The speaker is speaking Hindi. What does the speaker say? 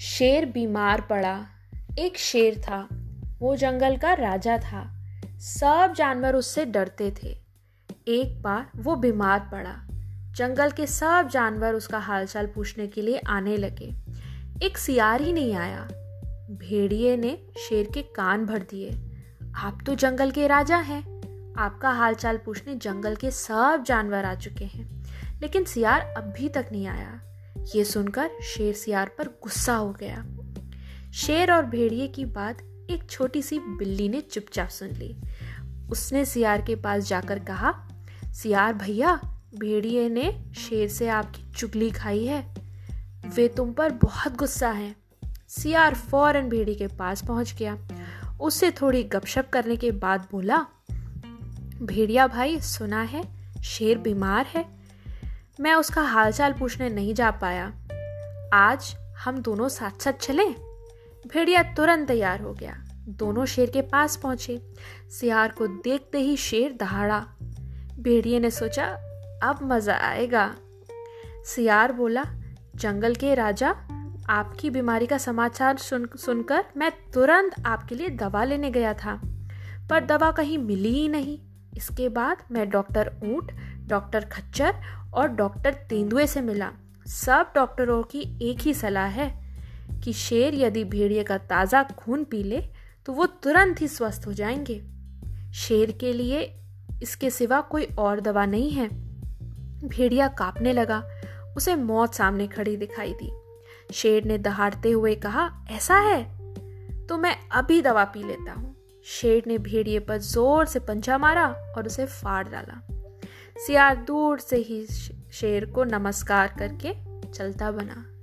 शेर बीमार पड़ा। एक शेर था। वो जंगल का राजा था। सब जानवर उससे डरते थे। एक बार वो बीमार पड़ा। जंगल के सब जानवर उसका हालचाल पूछने के लिए आने लगे। एक सियार ही नहीं आया। भेड़िए ने शेर के कान भर दिए। आप तो जंगल के राजा हैं। आपका हालचाल पूछने जंगल के सब जानवर आ चुके हैं। लेकिन सियार अभी तक नहीं आया। ये सुनकर शेर सियार पर गुस्सा हो गया। शेर और भेड़िए की बात एक छोटी सी बिल्ली ने चुपचाप सुन ली। उसने सियार के पास जाकर कहा, सियार भैया, भेड़िए ने शेर से आपकी चुगली खाई है। वे तुम पर बहुत गुस्सा हैं। सियार फ़ौरन भेड़ी के पास पहुँच गया। उससे थोड़ी गपशप करने के बाद बोला, भेड़िया भाई, सुना है, शेर बीमार है। मैं उसका हालचाल पूछने नहीं जा पाया। आज हम दोनों साथ साथ चले। भेड़िया तुरंत तैयार हो गया। दोनों शेर के पास पहुँचे। सियार को देखते ही शेर दहाड़ा। भेड़िए ने सोचा, अब मज़ा आएगा। सियार बोला, जंगल के राजा, आपकी बीमारी का समाचार सुन, सुनकर मैं तुरंत आपके लिए दवा लेने गया था। पर दवा कहीं मिली ही नहीं। इसके बाद मैं डॉक्टर ऊँट डॉक्टर खच्चर और डॉक्टर तेंदुए से मिला। सब डॉक्टरों की एक ही सलाह है कि शेर यदि भेड़िए का ताज़ा खून पी ले तो वो तुरंत ही स्वस्थ हो जाएँगे। शेर के लिए इसके सिवा कोई और दवा नहीं है। भेड़िया कांपने लगा, उसे मौत सामने खड़ी दिखाई दी। शेर ने दहाड़ते हुए कहा, ऐसा है? तो मैं अभी दवा पी लेता हूँ। शेर ने भेड़िए पर ज़ोर से पंचा मारा और उसे फाड़ डाला। सियार दूर से ही शेर को नमस्कार करके चलता बना।